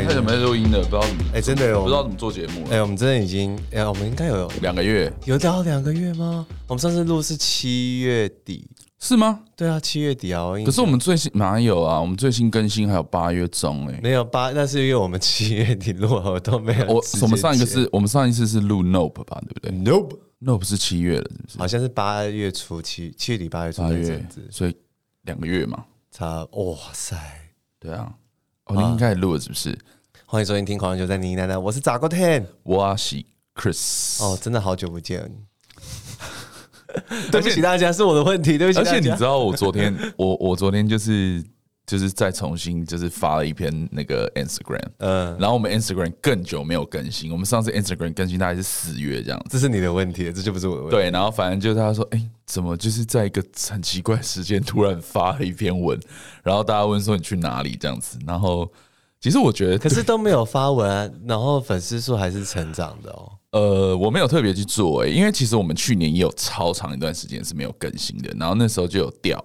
太久没录音了，不知道怎么哎，真的有不知道怎么做节目了。哎，我们真的已经哎，我们应该有两个月，有到两个月吗？我们上次录是七月底，是吗？对啊，七月底啊。可是我们最新哪有啊？我们最新更新还有八月中哎，没有八，那是因为我们七月底录我都没有。我我们上一个是我们上一次是录 Nope 吧，对不对？Nope，Nope 是七月了，是不是？好像是八月初七七月底八月初八月，所以两个月嘛，差哇塞，对啊。哦，你应该录了是不是？欢迎收听《听狂人就在你奶奶》，我是咋个 Ten，我是 Chris。哦，真的好久不见，对不起大家，是我的问题，对不起。而且你知道，我昨天，我我昨天就是就是再重新就是发了一篇那个 Instagram，嗯，然后我们 Instagram 更久没有更新，我们上次 Instagram 更新大概是四月这样子，这是你的问题，这就不是我的问题。对，然后反正就是他说，哎、欸，怎么就是在一个很奇怪的时间突然发了一篇文，然后大家问说你去哪里这样子，然后。其实我觉得，可是都没有发文，啊，然后粉丝数还是成长的哦。呃，我没有特别去做诶、欸，因为其实我们去年也有超长一段时间是没有更新的，然后那时候就有掉，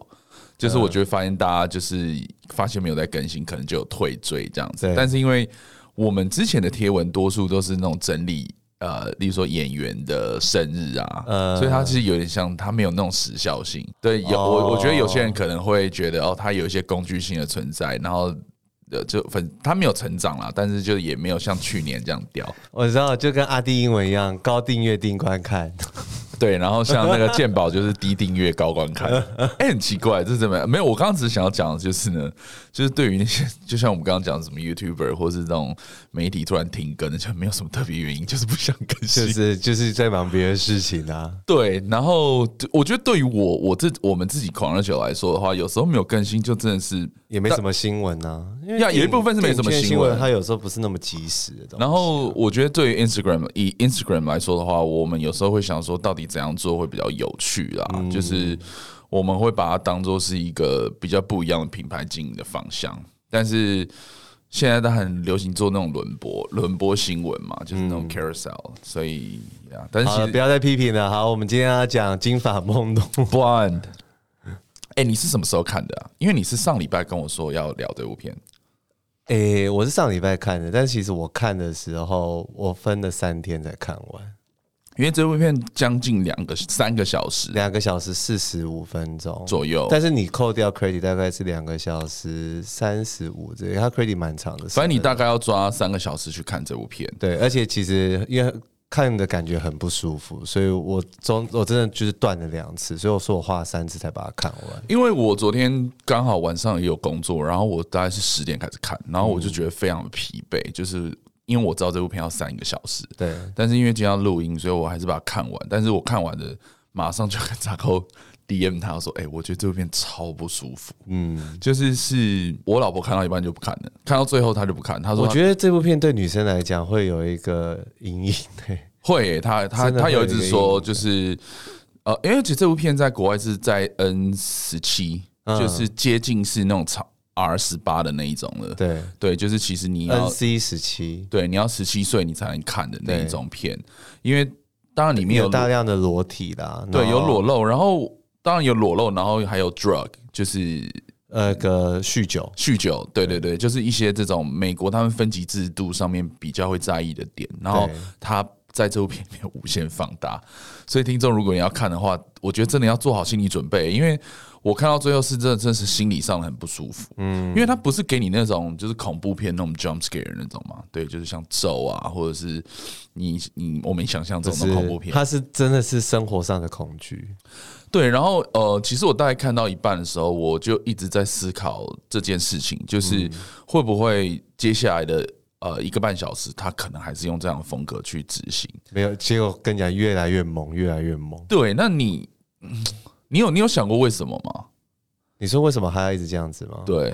就是我觉得发现大家就是发现没有在更新，可能就有退追这样子。但是因为我们之前的贴文多数都是那种整理，呃，例如说演员的生日啊，所以它其实有点像它没有那种时效性。对，有我我觉得有些人可能会觉得哦，它有一些工具性的存在，然后。呃，就粉他没有成长啦，但是就也没有像去年这样掉。我知道，就跟阿弟英文一样，高订阅定观看。对，然后像那个鉴宝就是低订阅高观看，哎、欸，很奇怪，这是怎么样？没有，我刚刚只是想要讲的就是呢，就是对于那些，就像我们刚刚讲的什么 YouTuber 或是这种媒体突然停更的，就没有什么特别原因，就是不想更新，就是就是在忙别的事情啊。对，然后我觉得对于我我自我们自己狂热球来说的话，有时候没有更新，就真的是也没什么新闻啊。因为有一部分是没什么新闻，它有时候不是那么及时的。然后我觉得对于 Instagram 以 Instagram 来说的话，我们有时候会想说，到底。怎样做会比较有趣啦？嗯、就是我们会把它当做是一个比较不一样的品牌经营的方向。但是现在它很流行做那种轮播、轮播新闻嘛，就是那种 carousel、嗯。所以呀，但是不要再批评了。好，我们今天要讲《金发梦动》Blonde。哎，你是什么时候看的啊？因为你是上礼拜跟我说要聊这部片。哎、欸，我是上礼拜看的，但其实我看的时候，我分了三天才看完。因为这部片将近两个三个小时，两个小时四十五分钟左右。但是你扣掉 credit 大概是两个小时三十五，这它 credit 蛮长的。反正你大概要抓三个小时去看这部片。对，而且其实因为看的感觉很不舒服，所以我中我真的就是断了两次，所以我说我花了三次才把它看完。因为我昨天刚好晚上也有工作，然后我大概是十点开始看，然后我就觉得非常的疲惫，就是。因为我知道这部片要三个小时，对，但是因为今天要录音，所以我还是把它看完。但是我看完的马上就跟扎扣 DM 他说：“哎、欸，我觉得这部片超不舒服。”嗯，就是是我老婆看到一半就不看了，看到最后她就不看。她说：“我觉得这部片对女生来讲会有一个阴影。”会、欸，她她她有一直说，就是呃，而且这部片在国外是在 N 十七，就是接近是那种长。R 十八的那一种了，对对，就是其实你要 NC 十七，对，你要十七岁你才能看的那一种片，因为当然里面有，有大量的裸体啦，对，有裸露，然后当然有裸露，然后还有 drug，就是呃个酗酒，酗酒，对对。对，就是一些这种美国他们分级制度上面比较会在意的点，然后他在这部片里面无限放大，所以听众如果你要看的话，我觉得真的要做好心理准备，因为。我看到最后是真的，真的是心理上很不舒服。嗯，因为它不是给你那种就是恐怖片那种 jump scare 那种嘛，对，就是像咒啊，或者是你你我们想象这种的恐怖片，它是真的是生活上的恐惧。对，然后呃，其实我大概看到一半的时候，我就一直在思考这件事情，就是会不会接下来的呃一个半小时，他可能还是用这样的风格去执行？没有，结果跟你讲，越来越猛，越来越猛。对，那你。嗯你有你有想过为什么吗？你说为什么还要一直这样子吗？对。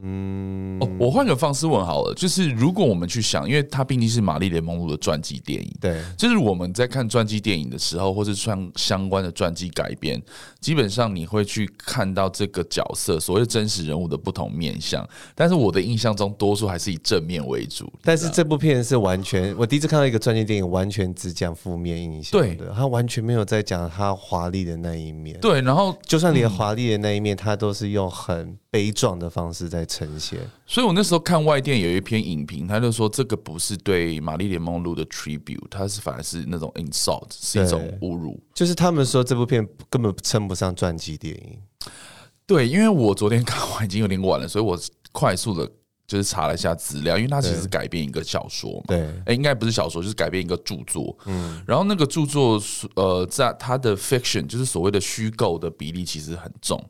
嗯，哦，我换个方式问好了，就是如果我们去想，因为它毕竟是玛丽莲梦露的传记电影，对，就是我们在看传记电影的时候，或是相相关的传记改编，基本上你会去看到这个角色所谓真实人物的不同面相，但是我的印象中，多数还是以正面为主。但是这部片是完全，我第一次看到一个传记电影，完全只讲负面印象的，对，他完全没有在讲他华丽的那一面。对，然后就算连华丽的那一面，他都是用很悲壮的方式在。呈现。所以我那时候看外电有一篇影评，他就说这个不是对玛丽莲梦露的 tribute，它是反而是那种 insult，是一种侮辱。就是他们说这部片根本称不上传记电影。对，因为我昨天看完已经有点晚了，所以我快速的。就是查了一下资料，因为它其实是改编一个小说嘛，对，哎，应该不是小说，就是改编一个著作。嗯，然后那个著作，呃，在它的 fiction，就是所谓的虚构的比例其实很重，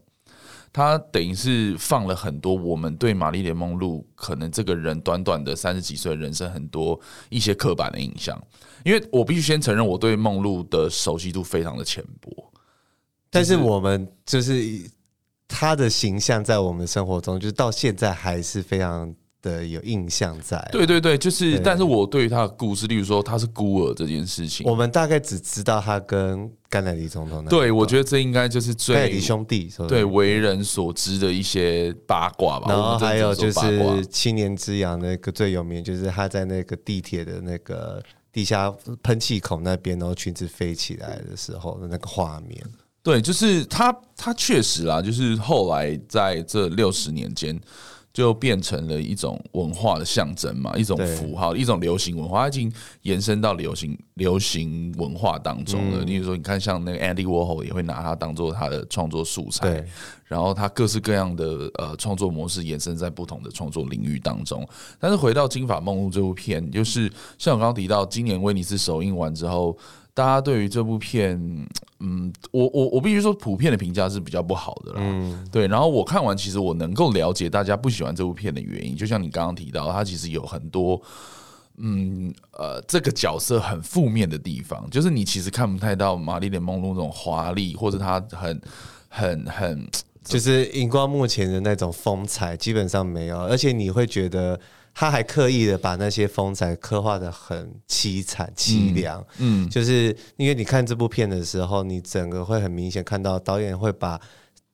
它等于是放了很多我们对玛丽莲梦露可能这个人短短的三十几岁的人生很多一些刻板的印象。因为我必须先承认，我对梦露的熟悉度非常的浅薄，但是我们就是。他的形象在我们生活中，就是到现在还是非常的有印象在。对对对，就是，但是我对于他的故事，例如说他是孤儿这件事情，我们大概只知道他跟甘乃迪总统。对，我觉得这应该就是最甘乃迪兄弟对为人所知的一些八卦吧。然后还有就是七年之痒那个最有名，就是他在那个地铁的那个地下喷气孔那边，然后裙子飞起来的时候的那个画面。对，就是他，他确实啦，就是后来在这六十年间，就变成了一种文化的象征嘛，一种符号，一种流行文化，它已经延伸到流行流行文化当中了。例如说，你看，像那个 Andy Warhol 也会拿它当做他的创作素材，然后他各式各样的呃创作模式延伸在不同的创作领域当中。但是回到《金发梦露》这部片，就是像我刚刚提到，今年威尼斯首映完之后。大家对于这部片，嗯，我我我必须说，普遍的评价是比较不好的啦。嗯，对。然后我看完，其实我能够了解大家不喜欢这部片的原因。就像你刚刚提到，它其实有很多，嗯呃，这个角色很负面的地方，就是你其实看不太到玛丽莲梦露那种华丽，或者她很很很，就是荧光幕前的那种风采，基本上没有。而且你会觉得。他还刻意的把那些风采刻画的很凄惨凄凉，嗯，就是因为你看这部片的时候，你整个会很明显看到导演会把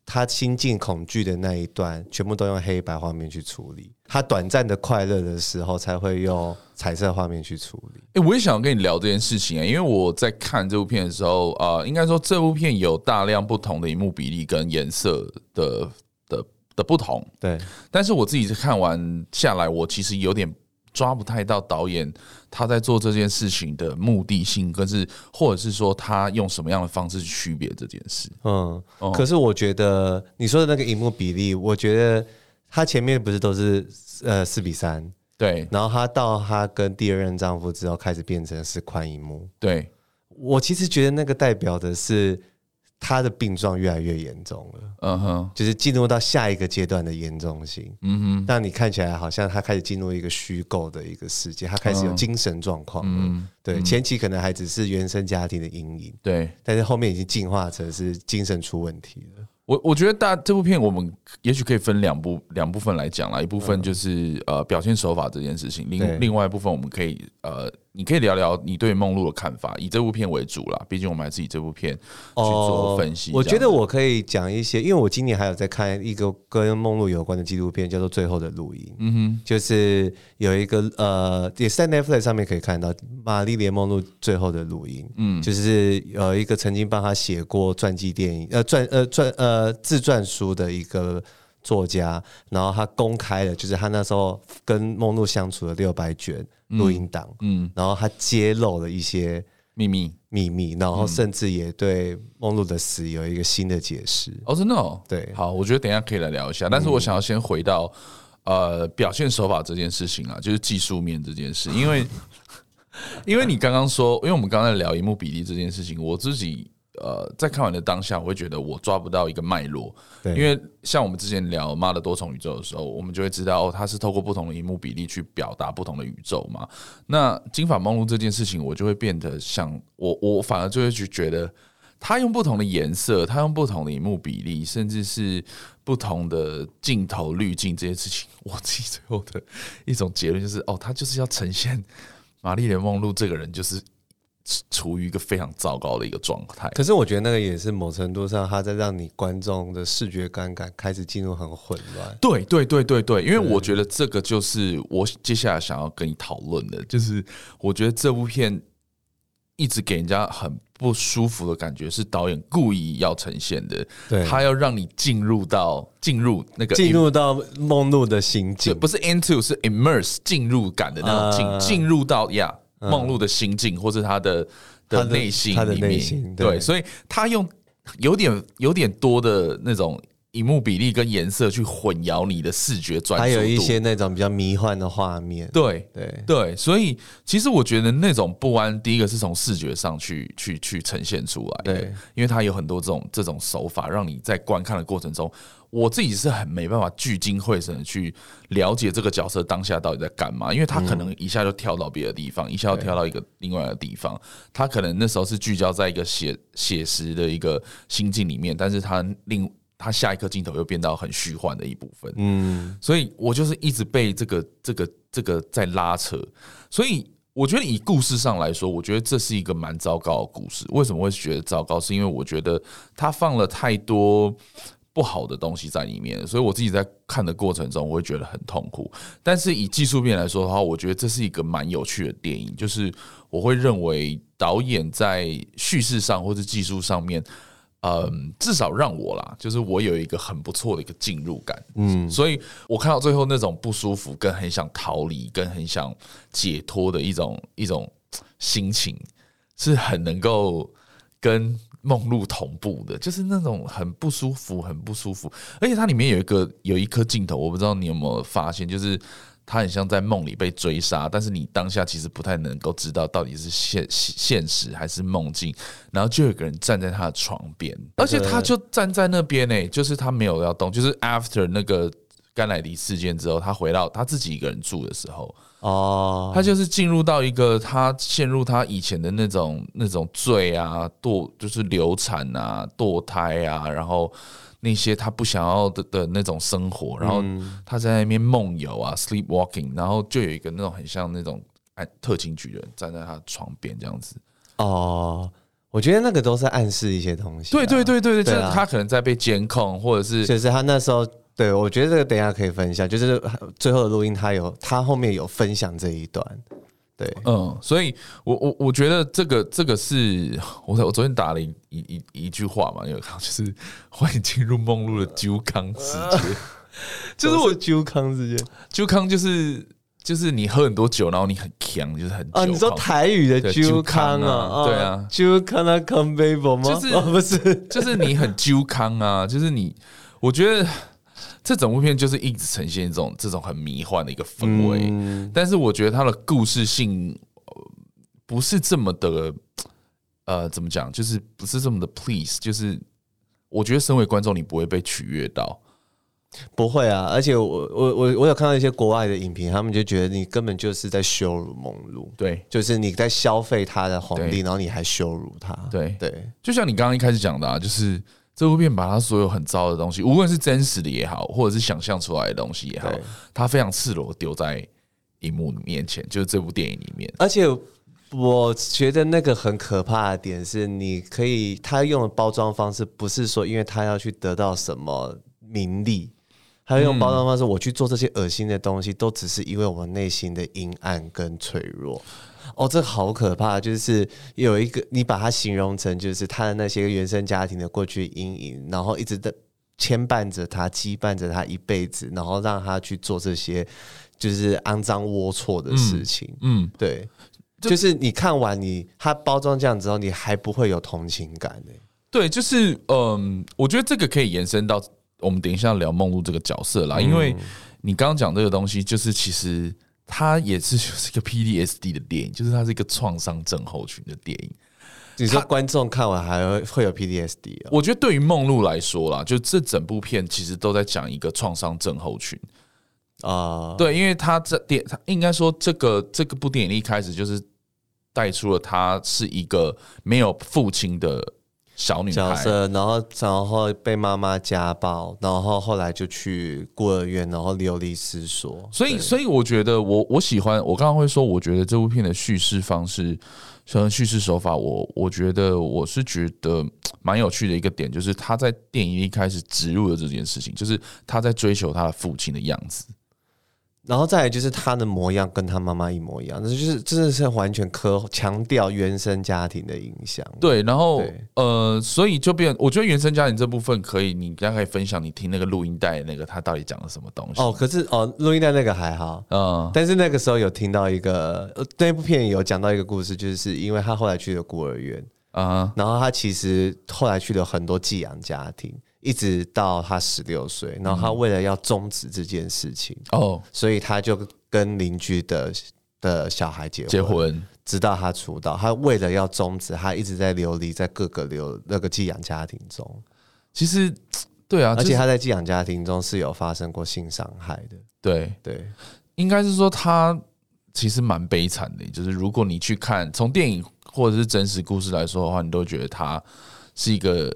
他心境恐惧的那一段全部都用黑白画面去处理，他短暂的快乐的时候才会用彩色画面去处理。哎、欸，我也想跟你聊这件事情啊、欸，因为我在看这部片的时候啊、呃，应该说这部片有大量不同的荧幕比例跟颜色的。的不同，对，但是我自己看完下来，我其实有点抓不太到导演他在做这件事情的目的性，可是或者是说他用什么样的方式去区别这件事。嗯，可是我觉得你说的那个荧幕比例，我觉得他前面不是都是呃四比三，对，然后他到他跟第二任丈夫之后开始变成是宽荧幕，对，我其实觉得那个代表的是。他的病状越来越严重了，嗯哼，就是进入到下一个阶段的严重性，嗯哼，让你看起来好像他开始进入一个虚构的一个世界，他开始有精神状况，嗯，对，前期可能还只是原生家庭的阴影，对，但是后面已经进化成是精神出问题了。我我觉得大这部片我们也许可以分两部两部分来讲啦，一部分就是呃表现手法这件事情，另另外一部分我们可以呃。你可以聊聊你对梦露的看法，以这部片为主啦。毕竟我们还是以这部片去做分析。我觉得我可以讲一些，因为我今年还有在看一个跟梦露有关的纪录片，叫做《最后的录音》。嗯哼，就是有一个呃，也是在 Netflix 上面可以看到玛丽莲梦露最后的录音。嗯，就是有一个曾经帮他写过传记电影呃传呃传呃自传书的一个作家，然后他公开了，就是他那时候跟梦露相处的六百卷。录音档，嗯，然后他揭露了一些秘密秘密，然后甚至也对梦露的死有一个新的解释。哦，真的哦，对，好，我觉得等一下可以来聊一下，但是我想要先回到呃表现手法这件事情啊，就是技术面这件事，因为 因为你刚刚说，因为我们刚刚在聊荧幕比例这件事情，我自己。呃，在看完的当下，我会觉得我抓不到一个脉络，对，因为像我们之前聊《妈的多重宇宙》的时候，我们就会知道，哦，它是透过不同的荧幕比例去表达不同的宇宙嘛。那金发梦露这件事情，我就会变得像我，我反而就会去觉得，他用不同的颜色，他用不同的荧幕比例，甚至是不同的镜头滤镜这些事情，我自己最后的一种结论就是，哦，他就是要呈现玛丽莲梦露这个人，就是。处于一个非常糟糕的一个状态，可是我觉得那个也是某程度上，他在让你观众的视觉观感开始进入很混乱。对对对对对，因为我觉得这个就是我接下来想要跟你讨论的，就是我觉得这部片一直给人家很不舒服的感觉，是导演故意要呈现的。对，他要让你进入到进入那个进入到梦露的心境，不是 into，是 immerse 进入感的那种进进、uh, 入到呀梦露的心境，或是他的的内心里面。对，所以他用有点有点多的那种。荧幕比例跟颜色去混淆你的视觉专注度，还有一些那种比较迷幻的画面。对对对，所以其实我觉得那种不安，第一个是从视觉上去去去呈现出来的。对，因为它有很多这种这种手法，让你在观看的过程中，我自己是很没办法聚精会神的去了解这个角色当下到底在干嘛，因为他可能一下就跳到别的地方，一下就跳到一个另外的地方，他可能那时候是聚焦在一个写写实的一个心境里面，但是他另。他下一颗镜头又变到很虚幻的一部分，嗯，所以我就是一直被这个、这个、这个在拉扯，所以我觉得以故事上来说，我觉得这是一个蛮糟糕的故事。为什么会觉得糟糕？是因为我觉得他放了太多不好的东西在里面，所以我自己在看的过程中，我会觉得很痛苦。但是以技术面来说的话，我觉得这是一个蛮有趣的电影，就是我会认为导演在叙事上或者技术上面。嗯，至少让我啦，就是我有一个很不错的一个进入感，嗯，所以我看到最后那种不舒服，跟很想逃离，跟很想解脱的一种一种心情，是很能够跟梦露同步的，就是那种很不舒服，很不舒服，而且它里面有一个有一颗镜头，我不知道你有没有发现，就是。他很像在梦里被追杀，但是你当下其实不太能够知道到底是现现实还是梦境。然后就有个人站在他的床边，而且他就站在那边呢，就是他没有要动。就是 after 那个甘乃迪事件之后，他回到他自己一个人住的时候，哦，他就是进入到一个他陷入他以前的那种那种罪啊，堕就是流产啊，堕胎啊，然后。那些他不想要的的那种生活，然后他在那边梦游啊，sleepwalking，然后就有一个那种很像那种哎特勤局的人站在他床边这样子。哦，我觉得那个都是暗示一些东西。对对对对对，就是他可能在被监控，或者是就是他那时候，对，我觉得这个等一下可以分享，就是最后的录音，他有他后面有分享这一段。对，嗯，所以我我我觉得这个这个是我我昨天打了一一一一句话嘛，有就是欢迎进入梦露的揪康世界，就是我揪康世界，揪康就是就是你喝很多酒，然后你很强，就是很啊，你说台语的揪康啊，对啊，揪康啊康贝宝吗？就是不是，就是你很揪康啊，就是你，我觉得。这整部片就是一直呈现一种这种很迷幻的一个氛围，嗯、但是我觉得它的故事性不是这么的，呃，怎么讲？就是不是这么的 please，就是我觉得身为观众你不会被取悦到，不会啊！而且我我我我有看到一些国外的影评，他们就觉得你根本就是在羞辱梦露，对，就是你在消费他的红利，然后你还羞辱他，对对，就像你刚刚一开始讲的啊，就是。这部片把他所有很糟的东西，无论是真实的也好，或者是想象出来的东西也好，他非常赤裸丢在荧幕面前，就是这部电影里面。而且我觉得那个很可怕的点是，你可以他用的包装方式，不是说因为他要去得到什么名利，他用包装方式，我去做这些恶心的东西，都只是因为我内心的阴暗跟脆弱。哦，这好可怕！就是有一个，你把它形容成，就是他的那些原生家庭的过去阴影，然后一直的牵绊着他，羁绊着他一辈子，然后让他去做这些就是肮脏龌龊的事情。嗯，嗯对，就是你看完你他包装这样之后，你还不会有同情感呢？对，就是嗯，我觉得这个可以延伸到我们等一下聊梦露这个角色啦，因为你刚刚讲这个东西，就是其实。它也是就是一个 PDSD 的电影，就是它是一个创伤症候群的电影。你说观众看完还会会有 PDSD？啊？我觉得对于梦露来说啦，就这整部片其实都在讲一个创伤症候群啊。对，因为他这电，他应该说这个这个部电影一开始就是带出了他是一个没有父亲的。小女孩角色，然后然后被妈妈家暴，然后后来就去孤儿院，然后流离失所。所以，所以我觉得我我喜欢，我刚刚会说，我觉得这部片的叙事方式，和叙事手法，我我觉得我是觉得蛮有趣的一个点，就是他在电影一开始植入的这件事情，就是他在追求他的父亲的样子。然后再来就是他的模样跟他妈妈一模一样，那就是真的是完全刻强调原生家庭的影响。对，然后呃，所以就变，我觉得原生家庭这部分可以，你大家可以分享你听那个录音带那个他到底讲了什么东西。哦，可是哦，录音带那个还好，嗯，但是那个时候有听到一个那部片有讲到一个故事，就是因为他后来去了孤儿院啊，然后他其实后来去了很多寄养家庭。一直到他十六岁，然后他为了要终止这件事情哦，所以他就跟邻居的的小孩结婚，结婚，直到他出道。他为了要终止，他一直在流离在各个流那个寄养家庭中。其实，对啊，而且他在寄养家庭中是有发生过性伤害的。对对，应该是说他其实蛮悲惨的。就是如果你去看从电影或者是真实故事来说的话，你都觉得他是一个。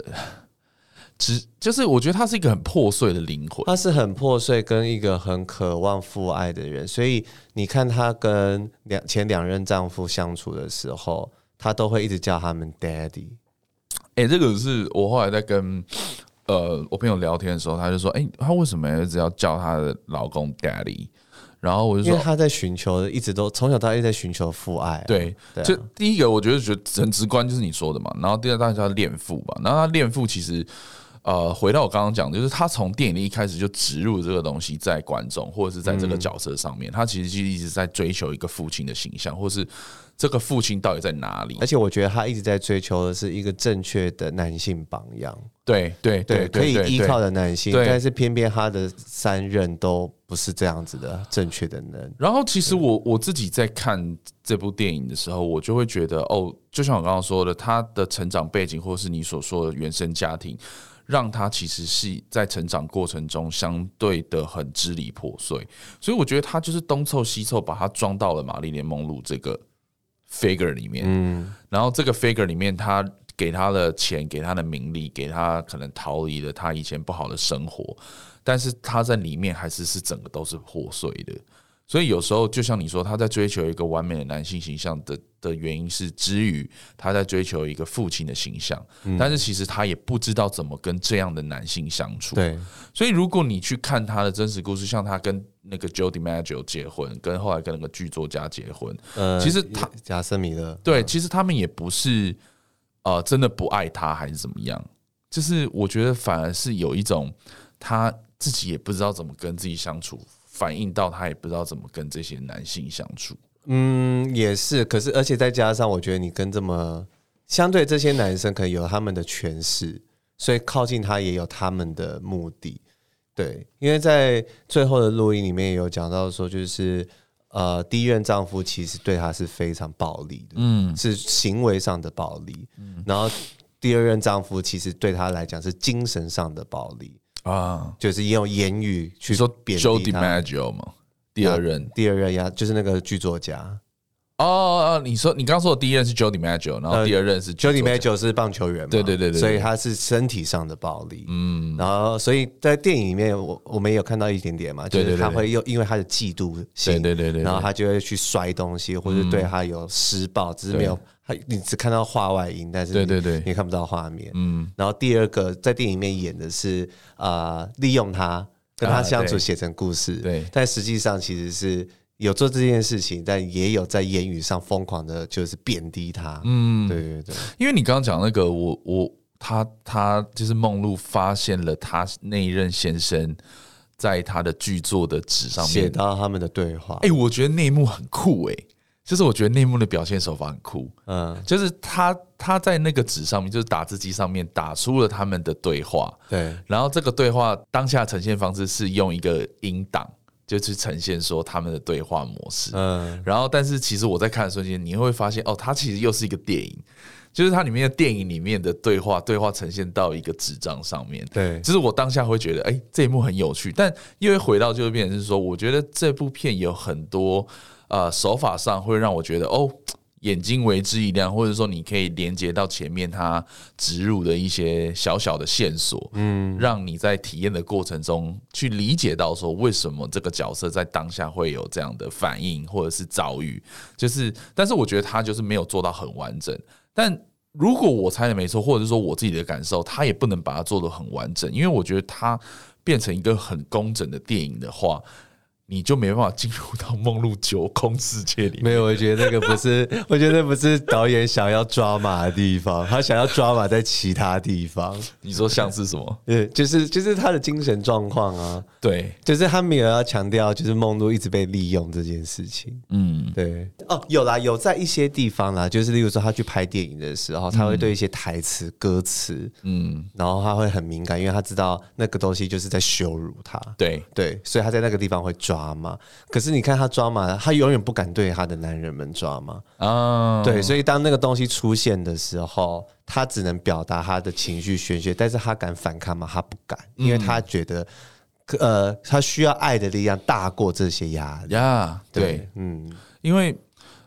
只就是我觉得他是一个很破碎的灵魂，他是很破碎跟一个很渴望父爱的人，所以你看他跟两前两任丈夫相处的时候，他都会一直叫他们 daddy。哎、欸，这个是我后来在跟呃我朋友聊天的时候，他就说，哎、欸，他为什么一直要叫他的老公 daddy？然后我就说，因为他在寻求，一直都从小到大一直在寻求父爱、啊。对，对啊、就第一个我觉得觉得很直观，就是你说的嘛。然后第二，大家叫恋父嘛。然后他恋父其实。呃，回到我刚刚讲，就是他从电影里一开始就植入这个东西在观众或者是在这个角色上面，嗯、他其实就一直在追求一个父亲的形象，或是这个父亲到底在哪里？而且我觉得他一直在追求的是一个正确的男性榜样，对对对，可以依靠的男性，但是偏偏他的三任都不是这样子的正确的人。然后，其实我我自己在看这部电影的时候，我就会觉得，哦，就像我刚刚说的，他的成长背景，或是你所说的原生家庭。让他其实是在成长过程中相对的很支离破碎，所以我觉得他就是东凑西凑，把他装到了玛丽莲梦露这个 figure 里面。嗯，然后这个 figure 里面，他给他的钱，给他的名利，给他可能逃离了他以前不好的生活，但是他在里面还是是整个都是破碎的。所以有时候，就像你说，他在追求一个完美的男性形象的的原因是之于他在追求一个父亲的形象，但是其实他也不知道怎么跟这样的男性相处。对，所以如果你去看他的真实故事，像他跟那个 Joe DiMaggio 结婚，跟后来跟那个剧作家结婚，呃，其实他贾森米勒对，其实他们也不是呃真的不爱他还是怎么样，就是我觉得反而是有一种他自己也不知道怎么跟自己相处。反映到他也不知道怎么跟这些男性相处，嗯，也是。可是，而且再加上，我觉得你跟这么相对这些男生，可能有他们的权势，所以靠近他也有他们的目的。对，因为在最后的录音里面也有讲到说，就是呃，第一任丈夫其实对她是非常暴力的，嗯，是行为上的暴力。嗯，然后第二任丈夫其实对她来讲是精神上的暴力。啊，就是用言语去说贬 Joe DiMaggio 嘛，第二任，第二任呀，就是那个剧作家。哦哦，你说你刚刚说的第一任是 Joe DiMaggio，然后第二任是 Joe DiMaggio 是棒球员嘛？对对对对，所以他是身体上的暴力。嗯，然后所以在电影里面，我我们也有看到一点点嘛，就是他会又因为他的嫉妒心，对对对，然后他就会去摔东西，或者对他有施暴，只是没有他，你只看到画外音，但是对对对，你看不到画面。嗯，然后第二个在电影里面演的是啊，利用他跟他相处写成故事，对，但实际上其实是。有做这件事情，但也有在言语上疯狂的，就是贬低他。嗯，对对对。因为你刚刚讲那个，我我他他就是梦露发现了他那一任先生在他的剧作的纸上面写到他们的对话。哎、欸，我觉得那一幕很酷哎、欸，就是我觉得那一幕的表现手法很酷。嗯，就是他他在那个纸上面，就是打字机上面打出了他们的对话。对，然后这个对话当下呈现方式是用一个音档。就去呈现说他们的对话模式，嗯，然后但是其实我在看的瞬间，你会发现哦，它其实又是一个电影，就是它里面的电影里面的对话，对话呈现到一个纸张上面，对，就是我当下会觉得，哎，这一幕很有趣，但因为回到就会变成是说，我觉得这部片有很多呃手法上会让我觉得哦。眼睛为之一亮，或者说你可以连接到前面他植入的一些小小的线索，嗯，让你在体验的过程中去理解到说为什么这个角色在当下会有这样的反应或者是遭遇，就是，但是我觉得他就是没有做到很完整。但如果我猜的没错，或者是说我自己的感受，他也不能把它做得很完整，因为我觉得它变成一个很工整的电影的话。你就没办法进入到梦露九空世界里。没有，我觉得那个不是，我觉得那不是导演想要抓马的地方，他想要抓马在其他地方。你说像是什么？对，就是就是他的精神状况啊。对，就是他没有要强调，就是梦露一直被利用这件事情。嗯，对。哦，有啦，有在一些地方啦，就是例如说他去拍电影的时候，他会对一些台词、歌词，嗯，然后他会很敏感，因为他知道那个东西就是在羞辱他。对对，所以他在那个地方会抓。抓嘛，可是你看他抓嘛，他永远不敢对他的男人们抓嘛啊。对，所以当那个东西出现的时候，他只能表达他的情绪宣泄，但是他敢反抗吗？他不敢，因为他觉得，呃，他需要爱的力量大过这些压力呀。对，嗯，因为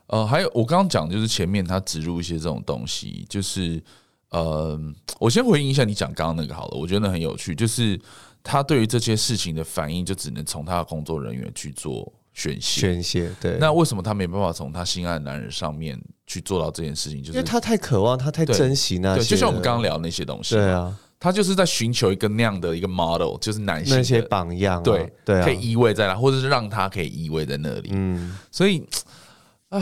呃，还有我刚刚讲，就是前面他植入一些这种东西，就是呃，我先回应一下你讲刚刚那个好了，我觉得很有趣，就是。他对于这些事情的反应，就只能从他的工作人员去做宣泄。宣泄，对。那为什么他没办法从他心爱的男人上面去做到这件事情？就是因为他太渴望，他太珍惜那些。对，就像我们刚刚聊那些东西。对啊，他就是在寻求一个那样的一个 model，就是男性那些榜样啊。对对啊，可以依偎在那，或者是让他可以依偎在那里。嗯，所以啊，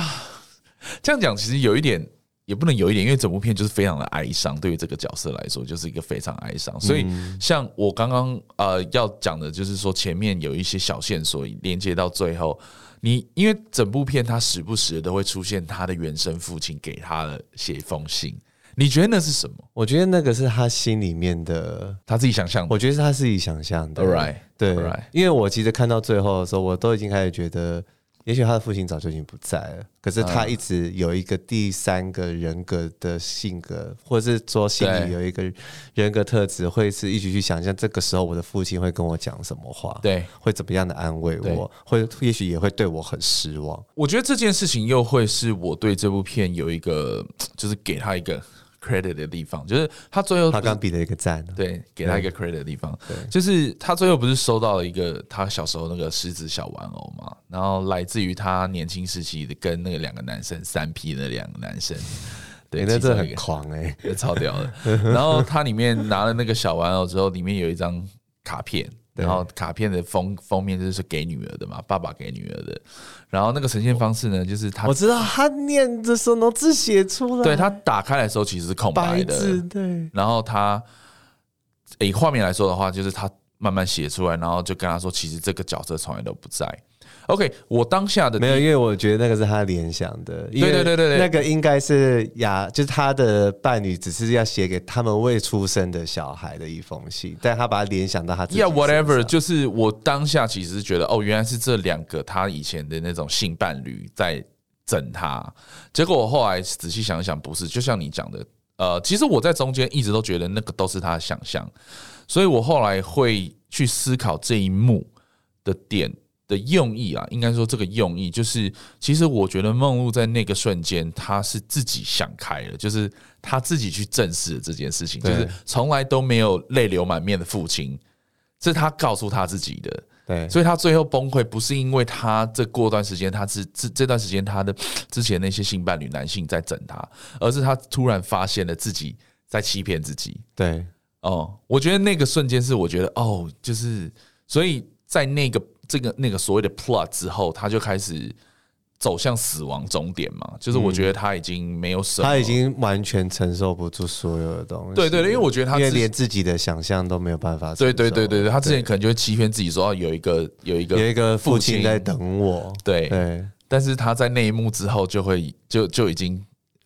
这样讲其实有一点。也不能有一点，因为整部片就是非常的哀伤，对于这个角色来说，就是一个非常哀伤。所以，像我刚刚呃要讲的，就是说前面有一些小线索连接到最后，你因为整部片他时不时的都会出现他的原生父亲给他的写一封信，你觉得那是什么？我觉得那个是他心里面的他自己想象的。我觉得是他自己想象的。Right，对，Right。因为我其实看到最后的时候，我都已经开始觉得。也许他的父亲早就已经不在了，可是他一直有一个第三个人格的性格，或者是说心里有一个人格特质，会是一直去想象这个时候我的父亲会跟我讲什么话，对，会怎么样的安慰我，会也许也会对我很失望。我觉得这件事情又会是我对这部片有一个，就是给他一个。Credit 的地方，就是他最后他刚比了一个赞，对，给他一个 credit 的地方，对，就是他最后不是收到了一个他小时候那个狮子小玩偶嘛，然后来自于他年轻时期的跟那个两个男生三 P 的两个男生，对，那这很狂哎，超屌的。然后他里面拿了那个小玩偶之后，里面有一张卡片。然后卡片的封封面就是给女儿的嘛，爸爸给女儿的。然后那个呈现方式呢，就是他我知道他念的时候能字写出来，对，他打开来的时候其实是空白的，白，对。然后他以画面来说的话，就是他慢慢写出来，然后就跟他说，其实这个角色从来都不在。OK，我当下的没有，因为我觉得那个是他联想的。对对对对，那个应该是雅，就是他的伴侣只是要写给他们未出生的小孩的一封信，但他把它联想到他自己。Yeah，whatever，就是我当下其实是觉得，哦，原来是这两个他以前的那种性伴侣在整他。结果我后来仔细想想，不是，就像你讲的，呃，其实我在中间一直都觉得那个都是他的想象，所以我后来会去思考这一幕的点。的用意啊，应该说这个用意就是，其实我觉得梦露在那个瞬间，他是自己想开了，就是他自己去正视了这件事情，就是从来都没有泪流满面的父亲，这是他告诉他自己的，对，所以他最后崩溃不是因为他这过段时间他是这这段时间他的 之前那些性伴侣男性在整他，而是他突然发现了自己在欺骗自己，对，哦，我觉得那个瞬间是我觉得哦，就是所以在那个。这个那个所谓的 plot 之后，他就开始走向死亡终点嘛。就是我觉得他已经没有什么，他已经完全承受不住所有的东西。对对对，因为我觉得他因为连自己的想象都没有办法。对对对对对，他之前可能就会欺骗自己说有一个有一个有一个父亲在等我。对对，但是他在那一幕之后就会就就已经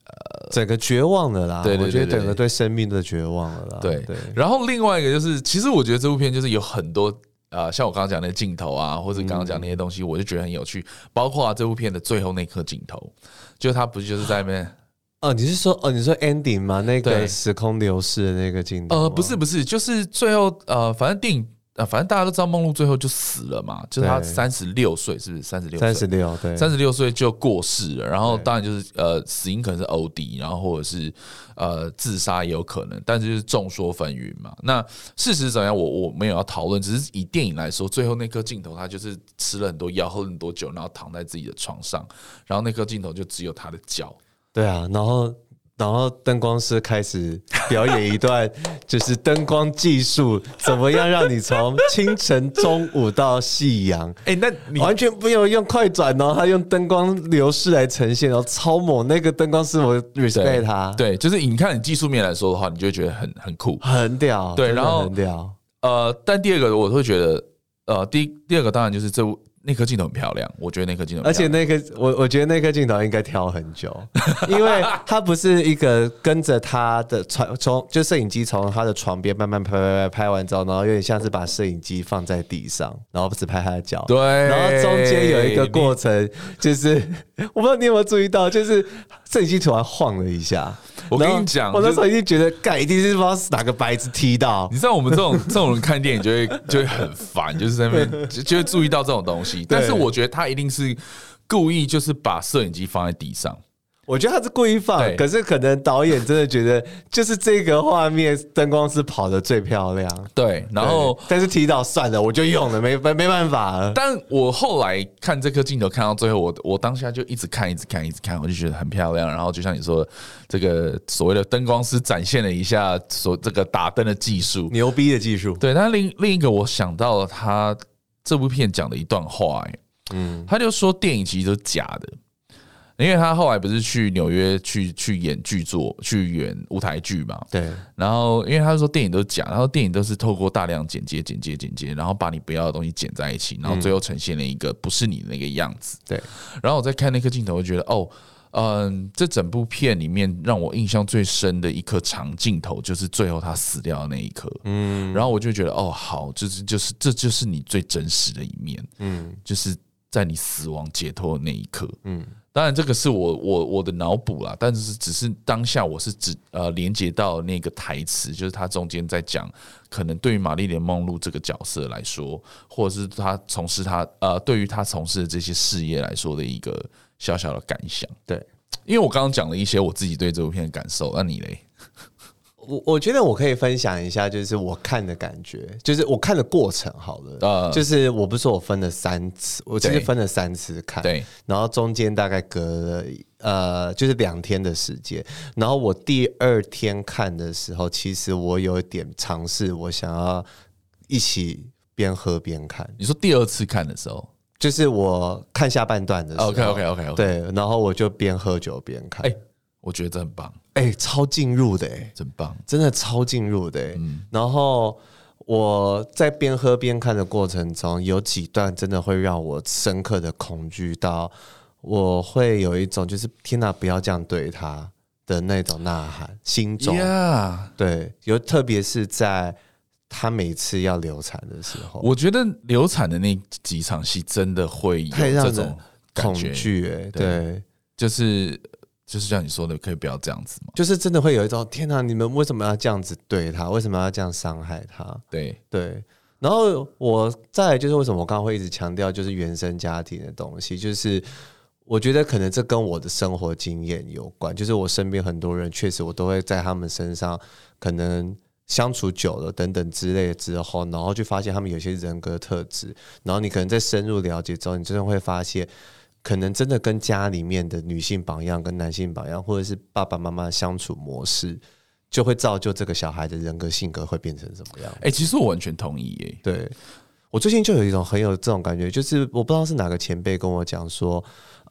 呃整个绝望了啦。对，我觉得整个对生命的绝望了啦。对对。然后另外一个就是，其实我觉得这部片就是有很多。啊，像我刚刚讲那个镜头啊，或者刚刚讲那些东西，我就觉得很有趣。包括啊，这部片的最后那颗镜头，就他不是就是在那边？哦，你是说哦，你说 ending 吗？那个时空流逝的那个镜头？呃，不是不是，就是最后呃，反正电影。啊，反正大家都知道梦露最后就死了嘛，就是他三十六岁，是不是三十六？三十六，对，三十六岁就过世了。然后当然就是呃，死因可能是 OD，然后或者是呃自杀也有可能，但是就是众说纷纭嘛。那事实怎样，我我没有要讨论，只是以电影来说，最后那颗镜头，他就是吃了很多药，喝了很多酒，然后躺在自己的床上，然后那颗镜头就只有他的脚。对啊，然后然后灯光师开始表演一段，就是灯光技术怎么样让你从清晨、中午到夕阳。哎、欸，那你完全不用用快转哦，他用灯光流逝来呈现然后，超猛！那个灯光师我 respect 他。对，就是你看你技术面来说的话，你就会觉得很很酷，很屌。对，然后很屌。呃，但第二个我会觉得，呃，第第二个当然就是这部。那颗镜头很漂亮，我觉得那颗镜头，而且那颗我我觉得那颗镜头应该挑很久，因为它不是一个跟着他的床从就摄影机从他的床边慢慢拍拍拍拍完之后，然后有点像是把摄影机放在地上，然后只拍他的脚，对，然后中间有一个过程，就是 我不知道你有没有注意到，就是摄影机突然晃了一下。我跟你讲，我那时候已经觉得，盖一定是不知道是哪个白痴踢到。你知道我们这种这种人看电影就会 就会很烦，就是在那边就就会注意到这种东西。但是我觉得他一定是故意，就是把摄影机放在地上。我觉得他是故意放，可是可能导演真的觉得，就是这个画面灯光是跑的最漂亮。对，然后但是提到算了，我就用了，没 没没办法了。但我后来看这颗镜头，看到最后，我我当下就一直看，一直看，一直看，我就觉得很漂亮。然后就像你说，这个所谓的灯光师展现了一下所这个打灯的技术，牛逼的技术。对，但另另一个我想到了他这部片讲的一段话，哎，嗯，他就说电影其实都是假的。因为他后来不是去纽约去去演剧作，去演舞台剧嘛？对。然后，因为他说电影都是假，然后电影都是透过大量剪接、剪接、剪接，然后把你不要的东西剪在一起，然后最后呈现了一个不是你的那个样子。对。然后我在看那颗镜头，我觉得哦，嗯，这整部片里面让我印象最深的一颗长镜头，就是最后他死掉的那一刻。嗯。然后我就觉得哦，好，就是就是这就是你最真实的一面。嗯。就是在你死亡解脱的那一刻。嗯。当然，这个是我我我的脑补啦，但是只是当下我是只呃连接到那个台词，就是他中间在讲，可能对于玛丽莲梦露这个角色来说，或者是他从事他呃对于他从事的这些事业来说的一个小小的感想。对，因为我刚刚讲了一些我自己对这部片的感受，那你嘞？我我觉得我可以分享一下，就是我看的感觉，就是我看的过程好了。呃，就是我不是说我分了三次，我其实分了三次看，对，然后中间大概隔了呃，就是两天的时间。然后我第二天看的时候，其实我有一点尝试，我想要一起边喝边看。你说第二次看的时候，就是我看下半段的时候，OK OK OK OK，对，然后我就边喝酒边看。欸我觉得这很棒，哎、欸，超进入的、欸，哎，真棒，真的超进入的、欸，嗯。然后我在边喝边看的过程中，有几段真的会让我深刻的恐惧到，我会有一种就是天哪，不要这样对他的那种呐喊，心中.对，有特别是在他每次要流产的时候，我觉得流产的那几场戏真的会有这种恐惧，哎，对，就是。就是像你说的，可以不要这样子吗？就是真的会有一种天哪，你们为什么要这样子对他？为什么要这样伤害他？对对。然后我再来就是为什么我刚刚会一直强调就是原生家庭的东西，就是我觉得可能这跟我的生活经验有关。就是我身边很多人确实我都会在他们身上可能相处久了等等之类的之后，然后就发现他们有些人格特质，然后你可能在深入了解之后，你真的会发现。可能真的跟家里面的女性榜样、跟男性榜样，或者是爸爸妈妈相处模式，就会造就这个小孩的人格性格会变成什么样？哎、欸，其实我完全同意耶。对，我最近就有一种很有这种感觉，就是我不知道是哪个前辈跟我讲说，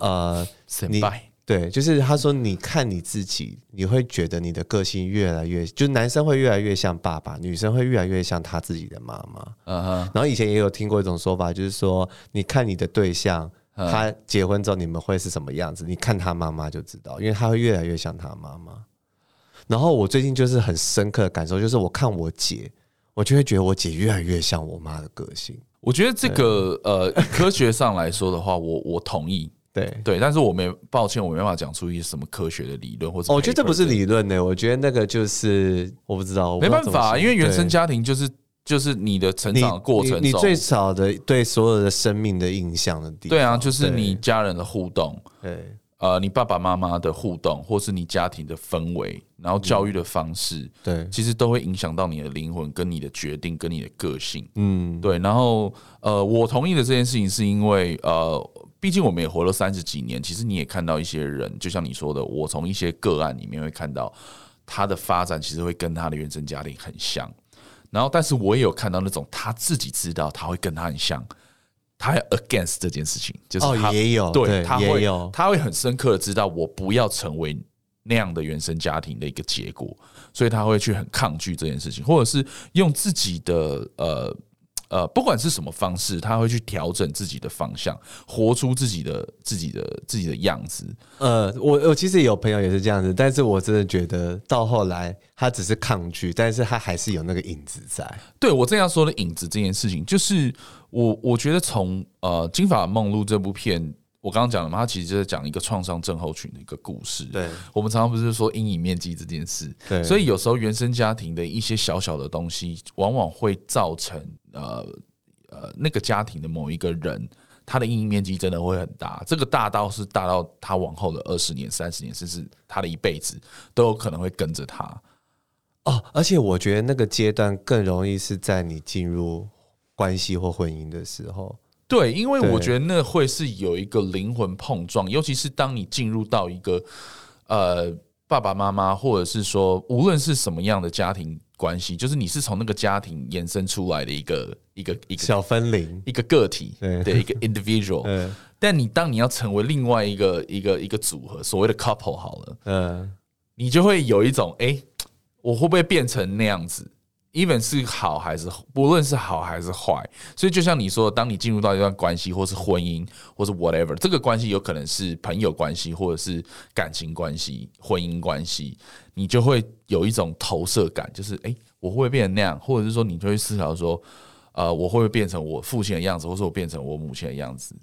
呃，你对，就是他说，你看你自己，你会觉得你的个性越来越，就是男生会越来越像爸爸，女生会越来越像他自己的妈妈。嗯哼。然后以前也有听过一种说法，就是说，你看你的对象。他结婚之后你们会是什么样子？你看他妈妈就知道，因为他会越来越像他妈妈。然后我最近就是很深刻的感受，就是我看我姐，我就会觉得我姐越来越像我妈的个性。我觉得这个呃，科学上来说的话，我 我同意，对对，但是我没抱歉，我没办法讲出一些什么科学的理论或者。我觉得这不是理论呢，我觉得那个就是我不知道，没办法，因为原生家庭就是。就是你的成长的过程中，你，你最少的对所有的生命的印象的地方。对啊，就是你家人的互动，对，呃，你爸爸妈妈的互动，或是你家庭的氛围，然后教育的方式，嗯、对，其实都会影响到你的灵魂、跟你的决定、跟你的个性。嗯，对。然后，呃，我同意的这件事情，是因为，呃，毕竟我们也活了三十几年，其实你也看到一些人，就像你说的，我从一些个案里面会看到他的发展，其实会跟他的原生家庭很像。然后，但是我也有看到那种他自己知道他会跟他很像，他 against 这件事情，就是他、哦、也有对，对他会有他会很深刻的知道我不要成为那样的原生家庭的一个结果，所以他会去很抗拒这件事情，或者是用自己的呃。呃，不管是什么方式，他会去调整自己的方向，活出自己的、自己的、自己的样子。呃，我我其实有朋友也是这样子，但是我真的觉得到后来，他只是抗拒，但是他还是有那个影子在。对，我正要说的影子这件事情，就是我我觉得从呃《金发梦露》这部片。我刚刚讲了嘛，他其实就是讲一个创伤症候群的一个故事。对，我们常常不是说阴影面积这件事。对，所以有时候原生家庭的一些小小的东西，往往会造成呃呃那个家庭的某一个人，他的阴影面积真的会很大。这个大到是大到他往后的二十年、三十年，甚至他的一辈子都有可能会跟着他。哦，而且我觉得那个阶段更容易是在你进入关系或婚姻的时候。对，因为我觉得那会是有一个灵魂碰撞，尤其是当你进入到一个呃爸爸妈妈，或者是说无论是什么样的家庭关系，就是你是从那个家庭衍生出来的一个一个一个小分灵，一个个体，对，一个 individual。但你当你要成为另外一个一个一个组合，所谓的 couple 好了，嗯，你就会有一种哎，我会不会变成那样子？even 是好还是不论是好还是坏，所以就像你说，当你进入到一段关系，或是婚姻，或是 whatever，这个关系有可能是朋友关系，或者是感情关系、婚姻关系，你就会有一种投射感，就是诶，我会不会变成那样？或者是说，你就会思考说，呃，我会不会变成我父亲的样子，或者我变成我母亲的样子？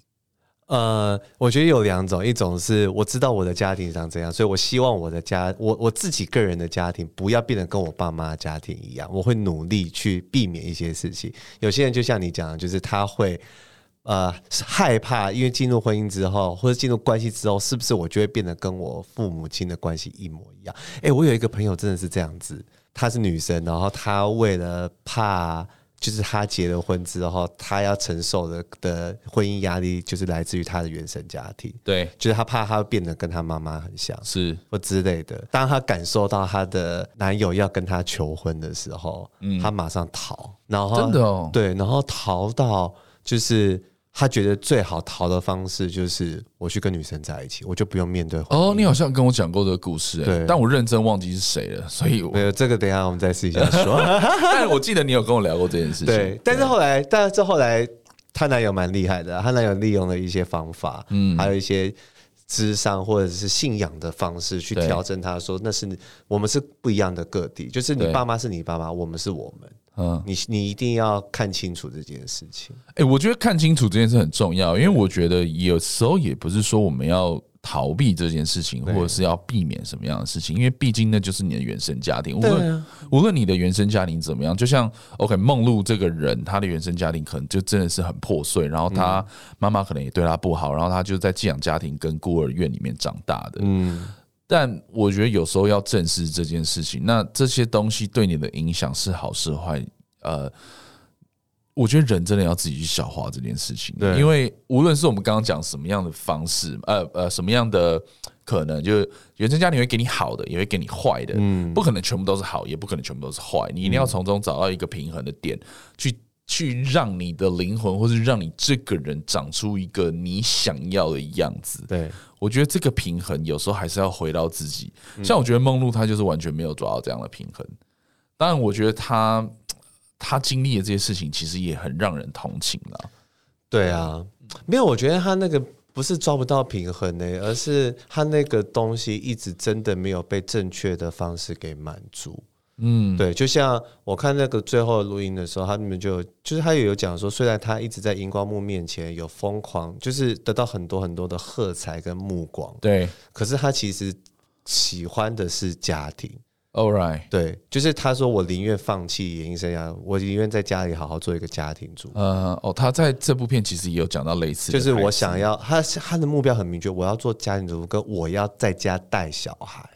呃，我觉得有两种，一种是我知道我的家庭长怎样，所以我希望我的家，我我自己个人的家庭不要变得跟我爸妈家庭一样，我会努力去避免一些事情。有些人就像你讲的，就是他会呃害怕，因为进入婚姻之后或者进入关系之后，是不是我就会变得跟我父母亲的关系一模一样？诶，我有一个朋友真的是这样子，她是女生，然后她为了怕。就是他结了婚之后，他要承受的的婚姻压力，就是来自于他的原生家庭。对，就是他怕他会变得跟他妈妈很像，是或之类的。当他感受到他的男友要跟他求婚的时候，嗯，他马上逃，然后真的哦，对，然后逃到就是。他觉得最好逃的方式就是我去跟女生在一起，我就不用面对。哦，你好像跟我讲过这个故事，对，但我认真忘记是谁了，所以我没有这个。等一下我们再试一下说。但我记得你有跟我聊过这件事情。对，但是后来，但是后来，她男友蛮厉害的，她男友利用了一些方法，嗯，还有一些智商或者是信仰的方式去调整他，说那是我们是不一样的个体，就是你爸妈是你爸妈，我们是我们。嗯，你你一定要看清楚这件事情。哎，我觉得看清楚这件事很重要，因为我觉得有时候也不是说我们要逃避这件事情，或者是要避免什么样的事情，因为毕竟那就是你的原生家庭。无论无论你的原生家庭怎么样，就像 OK 梦露这个人，他的原生家庭可能就真的是很破碎，然后他妈妈可能也对他不好，然后他就在寄养家庭跟孤儿院里面长大的。嗯。但我觉得有时候要正视这件事情，那这些东西对你的影响是好是坏？呃，我觉得人真的要自己去消化这件事情，对，因为无论是我们刚刚讲什么样的方式，呃呃，什么样的可能，就是原生家庭会给你好的，也会给你坏的，嗯，不可能全部都是好，也不可能全部都是坏，你一定要从中找到一个平衡的点，去去让你的灵魂，或是让你这个人长出一个你想要的样子，对。我觉得这个平衡有时候还是要回到自己。像我觉得梦露她就是完全没有抓到这样的平衡。当然，我觉得她她经历的这些事情其实也很让人同情了。对啊，没有，我觉得她那个不是抓不到平衡呢，而是她那个东西一直真的没有被正确的方式给满足。嗯，对，就像我看那个最后录音的时候，他们就就是他也有讲说，虽然他一直在荧光幕面前有疯狂，就是得到很多很多的喝彩跟目光，对，可是他其实喜欢的是家庭。All right，对，就是他说我宁愿放弃演艺生涯，我宁愿在家里好好做一个家庭主。呃，哦，他在这部片其实也有讲到类似，就是我想要他他的目标很明确，我要做家庭主妇，跟我要在家带小孩。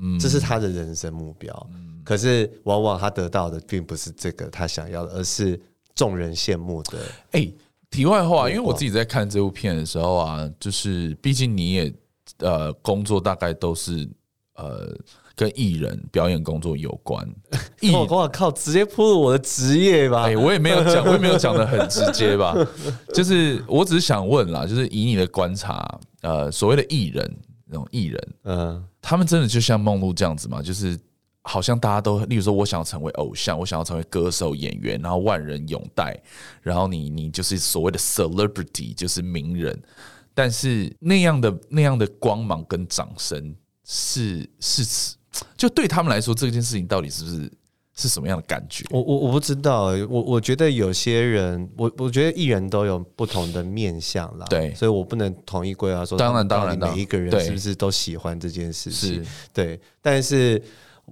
嗯，这是他的人生目标。嗯，可是往往他得到的并不是这个他想要的，而是众人羡慕的。哎，题外话，因为我自己在看这部片的时候啊，就是毕竟你也呃工作大概都是呃跟艺人表演工作有关。我我靠，直接铺入我的职业吧？哎，我也没有讲，我也没有讲的很直接吧？就是我只是想问啦，就是以你的观察，呃，所谓的艺人那种艺人，嗯，他们真的就像梦露这样子吗？就是。好像大家都，例如说，我想要成为偶像，我想要成为歌手、演员，然后万人拥戴，然后你你就是所谓的 celebrity，就是名人。但是那样的那样的光芒跟掌声是是，就对他们来说，这件事情到底是不是是什么样的感觉？我我我不知道，我我觉得有些人，我我觉得艺人都有不同的面相啦，对，所以我不能统一归纳说，当然当然，每一个人是不是都喜欢这件事情？是对，但是。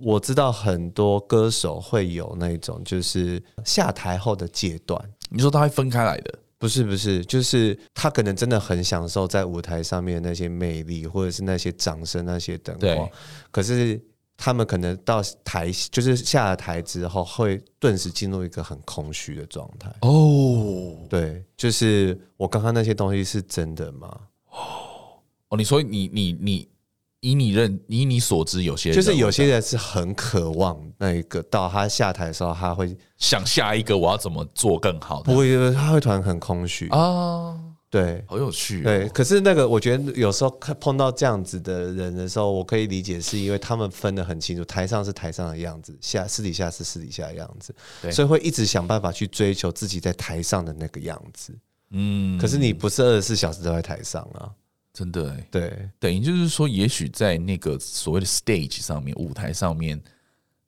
我知道很多歌手会有那种，就是下台后的阶段。你说他会分开来的？不是，不是，就是他可能真的很享受在舞台上面那些魅力，或者是那些掌声、那些灯光。可是他们可能到台，就是下了台之后，会顿时进入一个很空虚的状态。哦，对，就是我刚刚那些东西是真的吗？哦，你说你你你。以你认，以你所知，有些人就是有些人是很渴望那一个，到他下台的时候，他会想下一个我要怎么做更好。不会，他会突然很空虚啊。对，好有趣哦。对，可是那个，我觉得有时候碰到这样子的人的时候，我可以理解，是因为他们分得很清楚，台上是台上的样子，下私底下是私底下的样子，所以会一直想办法去追求自己在台上的那个样子。嗯，可是你不是二十四小时都在台上啊。真的哎、欸，对，等于就是说，也许在那个所谓的 stage 上面，舞台上面，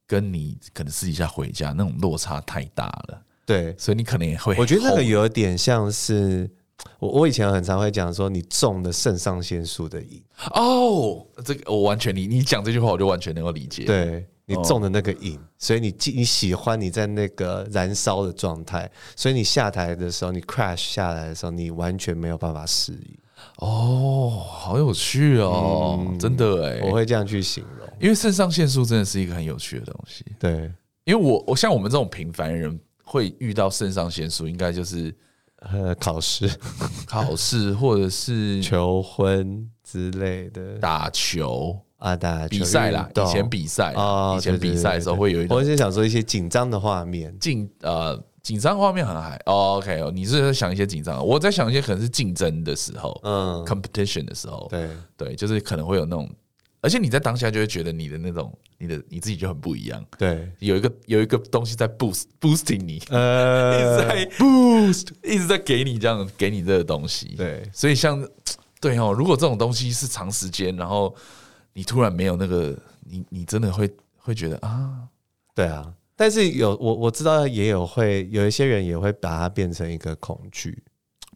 跟你可能私底下回家那种落差太大了。对，所以你可能也会，我觉得那个有点像是我我以前很常会讲说，你中了肾上腺素的瘾哦，这个我完全你你讲这句话，我就完全能够理解。对，你中的那个瘾，所以你你喜欢你在那个燃烧的状态，所以你下台的时候，你 crash 下来的时候，你完全没有办法适应。哦，好有趣哦，嗯、真的哎，我会这样去形容，因为肾上腺素真的是一个很有趣的东西。对，因为我我像我们这种平凡人会遇到肾上腺素，应该就是呃 考试、考试或者是求婚之类的，打球。啊，打球比赛啦，以前比赛啊，以前比赛的时候会有一种，我是想说一些紧张的画面，紧呃。紧张画面很还哦，OK 哦，你是在想一些紧张，我在想一些可能是竞争的时候，嗯，competition 的时候，对。对，就是可能会有那种，而且你在当下就会觉得你的那种，你的你自己就很不一样，对，有一个有一个东西在 boost boosting 你，呃，一直在 boost，一直在给你这样给你这个东西，对，所以像对哦，如果这种东西是长时间，然后你突然没有那个，你你真的会会觉得啊，对啊。但是有我我知道也有会有一些人也会把它变成一个恐惧，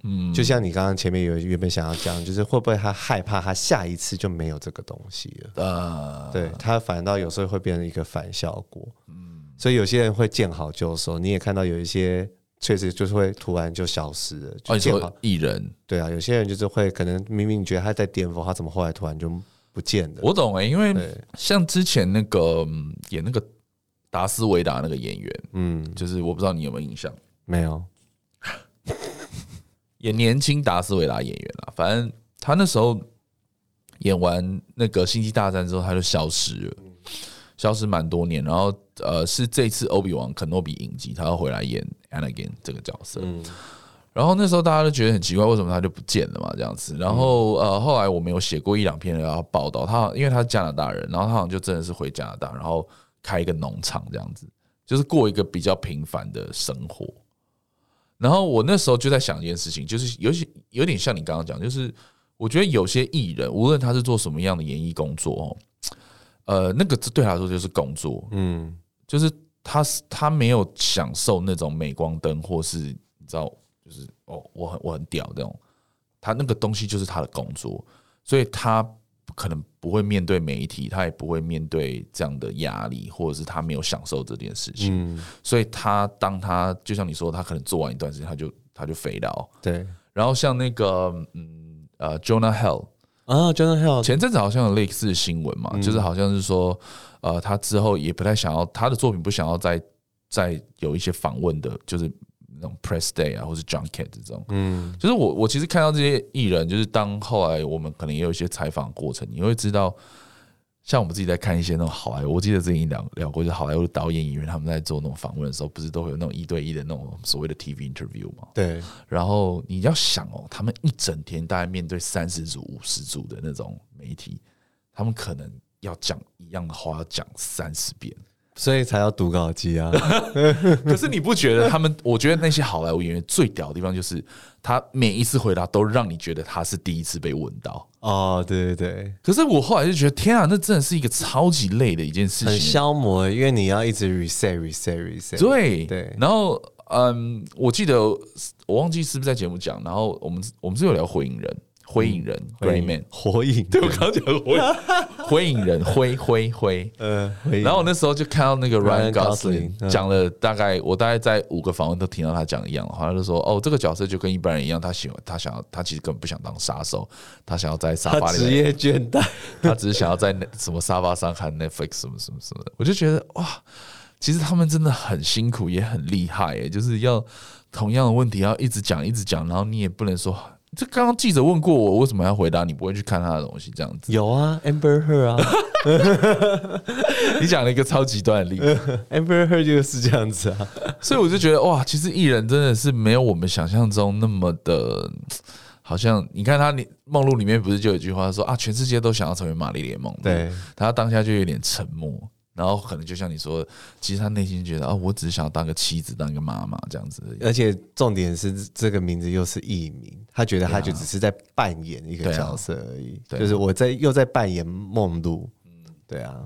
嗯，就像你刚刚前面有原本想要讲，就是会不会他害怕他下一次就没有这个东西了？啊？对，他反倒有时候会变成一个反效果，嗯，所以有些人会见好就收，你也看到有一些确实就是会突然就消失了，就见好艺人，对啊，有些人就是会可能明明觉得他在巅峰，他怎么后来突然就不见了？我懂哎、欸，因为像之前那个演那个。达斯维达那个演员，嗯，就是我不知道你有没有印象，没有，演年轻达斯维达演员啦，反正他那时候演完那个星际大战之后，他就消失了，消失蛮多年。然后呃，是这次欧比王肯诺比影集，他要回来演 Anakin 这个角色。然后那时候大家都觉得很奇怪，为什么他就不见了嘛？这样子。然后呃，后来我们有写过一两篇然后报道他，因为他是加拿大人，然后他好像就真的是回加拿大，然后。开一个农场这样子，就是过一个比较平凡的生活。然后我那时候就在想一件事情，就是有些有点像你刚刚讲，就是我觉得有些艺人，无论他是做什么样的演艺工作哦，呃，那个对他来说就是工作，嗯，就是他他没有享受那种镁光灯，或是你知道，就是哦，我很我很屌那种，他那个东西就是他的工作，所以他。可能不会面对媒体，他也不会面对这样的压力，或者是他没有享受这件事情。嗯，所以他当他就像你说，他可能做完一段时间，他就他就飞了。对。然后像那个嗯呃，Jonah Hill 啊，Jonah Hill 前阵子好像有类似的新闻嘛，就是好像是说呃，他之后也不太想要他的作品，不想要再再有一些访问的，就是那种 press day 啊，或是 junket 这种，嗯，就是我我其实看到这些艺人，就是当后来我们可能也有一些采访过程，你会知道，像我们自己在看一些那种好莱坞，我记得之前聊聊过，就是好莱坞的导演演员他们在做那种访问的时候，不是都会有那种一对一的那种所谓的 TV interview 吗？对。然后你要想哦，他们一整天大概面对三十组、五十组的那种媒体，他们可能要讲一样的话，要讲三十遍。所以才要读稿机啊！可是你不觉得他们？我觉得那些好莱坞演员最屌的地方就是，他每一次回答都让你觉得他是第一次被问到。哦，对对对。可是我后来就觉得，天啊，那真的是一个超级累的一件事情，很消磨，因为你要一直 reset reset reset。对对。然后，嗯，我记得我忘记是不是在节目讲，然后我们我们是有聊火影人。灰影人，Gray Man，火影，对我刚刚讲灰灰 影人，灰灰灰，呃，然后我那时候就看到那个 Ryan Gosling 讲了大概，我大概在五个访问都听到他讲一样的话，他就说，哦，这个角色就跟一般人一样，他喜欢，他想要，他其实根本不想当杀手，他想要在沙发里，职业倦怠，他只是想要在那什么沙发上看 Netflix 什么什么什么的，我就觉得哇，其实他们真的很辛苦，也很厉害，哎，就是要同样的问题要一直讲一直讲，然后你也不能说。这刚刚记者问过我，为什么要回答你不会去看他的东西？这样子。有啊，Amber Heard 啊，你讲了一个超极端的例子，Amber Heard 就是这样子啊，所以我就觉得哇，其实艺人真的是没有我们想象中那么的，好像你看他《你梦露》里面不是就有一句话说啊，全世界都想要成为玛丽莲梦露，对，他当下就有点沉默。然后可能就像你说，其实他内心觉得啊，我只是想要当个妻子，当一个妈妈这样子。而且重点是这个名字又是艺名，他觉得他就只是在扮演一个角色而已，啊啊、就是我在又在扮演梦露。嗯，对啊。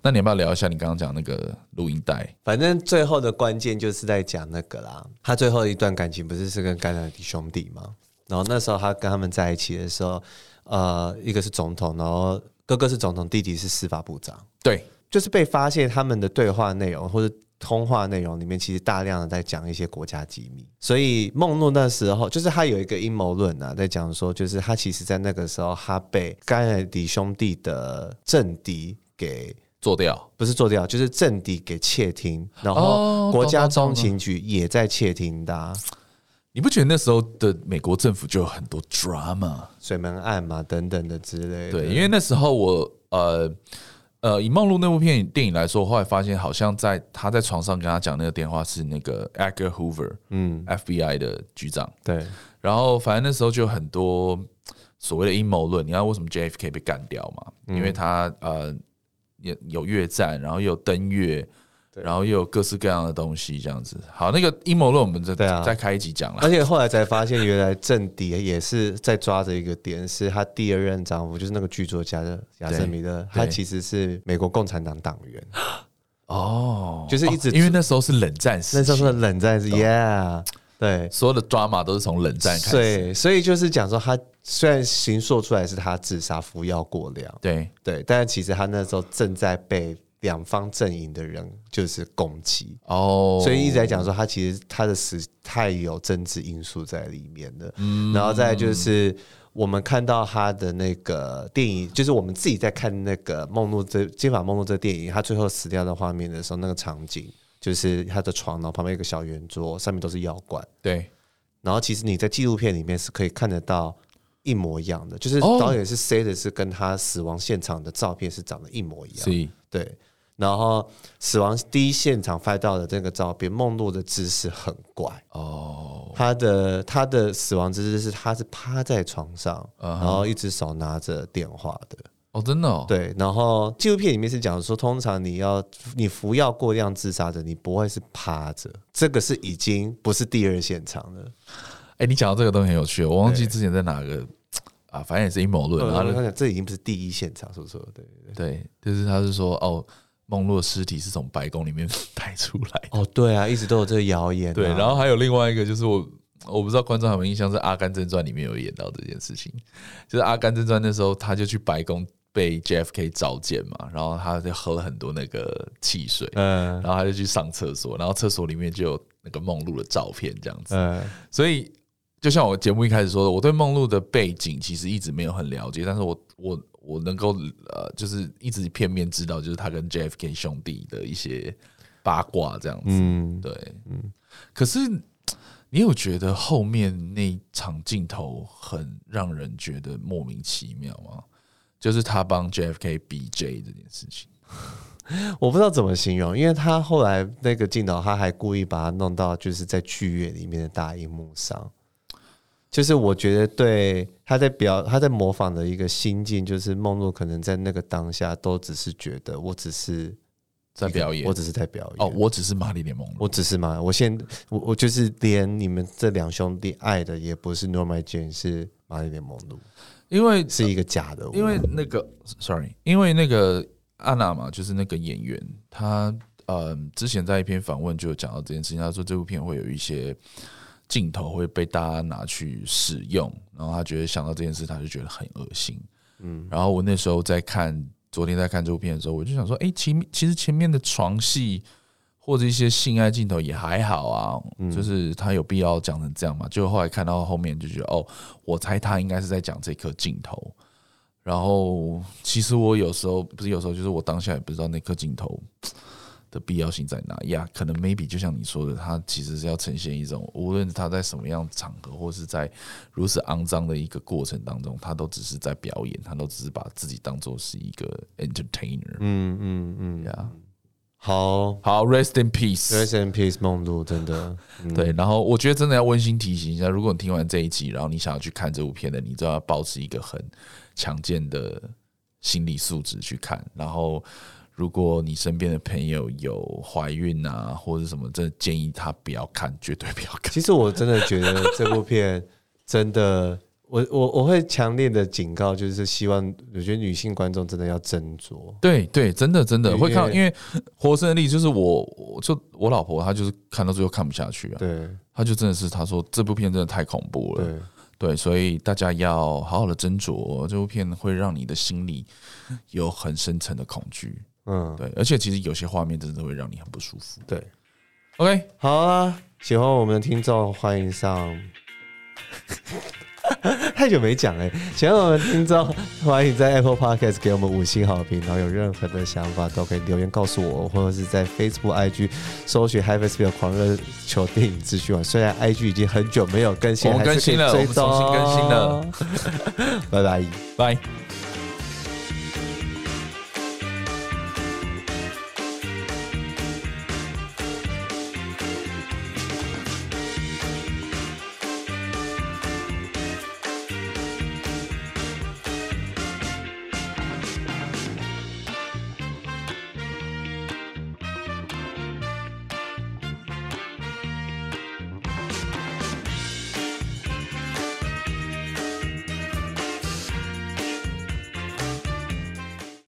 那你要不要聊一下你刚刚讲那个录音带？反正最后的关键就是在讲那个啦。他最后一段感情不是是跟甘乃迪兄弟吗？然后那时候他跟他们在一起的时候，呃，一个是总统，然后哥哥是总统，弟弟是司法部长。对。就是被发现他们的对话内容或者通话内容里面，其实大量的在讲一些国家机密。所以梦露那时候，就是他有一个阴谋论啊，在讲说，就是他其实在那个时候，他被甘乃迪兄弟的政敌给做掉，不是做掉，就是政敌给窃听，然后国家中情局也在窃听的。你不觉得那时候的美国政府就有很多 drama、水门案嘛等等的之类的？对，因为那时候我呃。呃，以《梦露》那部片电影来说，后来发现好像在他在床上跟他讲那个电话是那个 Edgar Hoover，嗯，FBI 的局长。对，然后反正那时候就有很多所谓的阴谋论。你看为什么 JFK 被干掉嘛？因为他呃有有越战，然后又登月。然后又有各式各样的东西，这样子。好，那个阴谋论我们再再开一集讲了。而且后来才发现，原来政敌也是在抓着一个点，是他第二任丈夫，就是那个剧作家的亚瑟米勒，他其实是美国共产党党员。哦，就是一直、哦、因为那时候是冷战时期，那时候是冷战时，Yeah，对，所有的 drama 都是从冷战开始。对，所以就是讲说，他虽然形塑出来是他自杀服药过量，对对，但是其实他那时候正在被。两方阵营的人就是攻击哦，所以一直在讲说他其实他的死太有政治因素在里面了。嗯，然后再就是我们看到他的那个电影，就是我们自己在看那个梦露这金发梦露这电影，他最后死掉的画面的时候，那个场景就是他的床，然后旁边有个小圆桌，上面都是药罐。对，然后其实你在纪录片里面是可以看得到一模一样的，就是导演是塞的是跟他死亡现场的照片是长得一模一样。对。然后死亡第一现场拍到的这个照片，梦露的姿势很怪哦。他的他的死亡姿势是他是趴在床上，然后一只手拿着电话的哦，真的哦。对，然后纪录片里面是讲说，通常你要你服药过量自杀的，你不会是趴着，这个是已经不是第二现场了。哎，你讲到这个都很有趣，我忘记之前在哪个 啊，反正也是阴谋论。然后他讲这已经不是第一现场，是不是？对对对，就是他是说哦。梦露的尸体是从白宫里面 带出来的。哦，对啊，一直都有这个谣言啊。对，然后还有另外一个，就是我我不知道观众有没有印象，是《阿甘正传》里面有演到这件事情。就是《阿甘正传》那时候，他就去白宫被 JFK 召见嘛，然后他就喝了很多那个汽水，嗯，然后他就去上厕所，然后厕所里面就有那个梦露的照片，这样子。嗯，所以就像我节目一开始说的，我对梦露的背景其实一直没有很了解，但是我我。我能够呃，就是一直片面知道，就是他跟 JFK 兄弟的一些八卦这样子。嗯，对，嗯。可是你有觉得后面那场镜头很让人觉得莫名其妙吗？就是他帮 JFK BJ 这件事情，我不知道怎么形容，因为他后来那个镜头，他还故意把它弄到就是在剧院里面的大荧幕上。就是我觉得，对他在表他在模仿的一个心境，就是梦露可能在那个当下都只是觉得，我只是在表演，我只是在表演。哦，我只是玛丽莲梦露，我只是玛，我现我我就是连你们这两兄弟爱的也不是 Norma Jean，是玛丽莲梦露，因为是一个假的。因为那个，sorry，因为那个安娜嘛，就是那个演员，他呃之前在一篇访问就有讲到这件事情，他说这部片会有一些。镜头会被大家拿去使用，然后他觉得想到这件事，他就觉得很恶心。嗯，然后我那时候在看，昨天在看这部片的时候，我就想说，哎，前其实前面的床戏或者一些性爱镜头也还好啊，就是他有必要讲成这样嘛？就后来看到后面就觉得，哦，我猜他应该是在讲这颗镜头。然后其实我有时候不是有时候，就是我当下也不知道那颗镜头。的必要性在哪呀？可能 maybe 就像你说的，他其实是要呈现一种，无论他在什么样场合，或是在如此肮脏的一个过程当中，他都只是在表演，他都只是把自己当做是一个 entertainer。嗯嗯嗯，呀、嗯，好好，rest in peace，rest in peace，梦露真的、嗯、对。然后我觉得真的要温馨提醒一下，如果你听完这一集，然后你想要去看这部片的，你就要保持一个很强健的心理素质去看，然后。如果你身边的朋友有怀孕啊，或者什么，真的建议他不要看，绝对不要看。其实我真的觉得这部片真的，我我我会强烈的警告，就是希望我觉得女性观众真的要斟酌。对对，真的真的会看，因为活生生的例就是我，我就我老婆她就是看到最后看不下去啊，对，她就真的是她说这部片真的太恐怖了，对对，所以大家要好好的斟酌，这部片会让你的心里有很深层的恐惧。嗯，对，而且其实有些画面真的会让你很不舒服。对，OK，好啊，喜欢我们的听众欢迎上，太久没讲哎，喜欢我们的听众欢迎在 Apple Podcast 给我们五星好评，然后有任何的想法都可以留言告诉我，或者是在 Facebook、IG 搜寻 Hyperspeed 狂热球电影资讯网。虽然 IG 已经很久没有更新，我们更新了，我们重新更新了，拜拜，拜。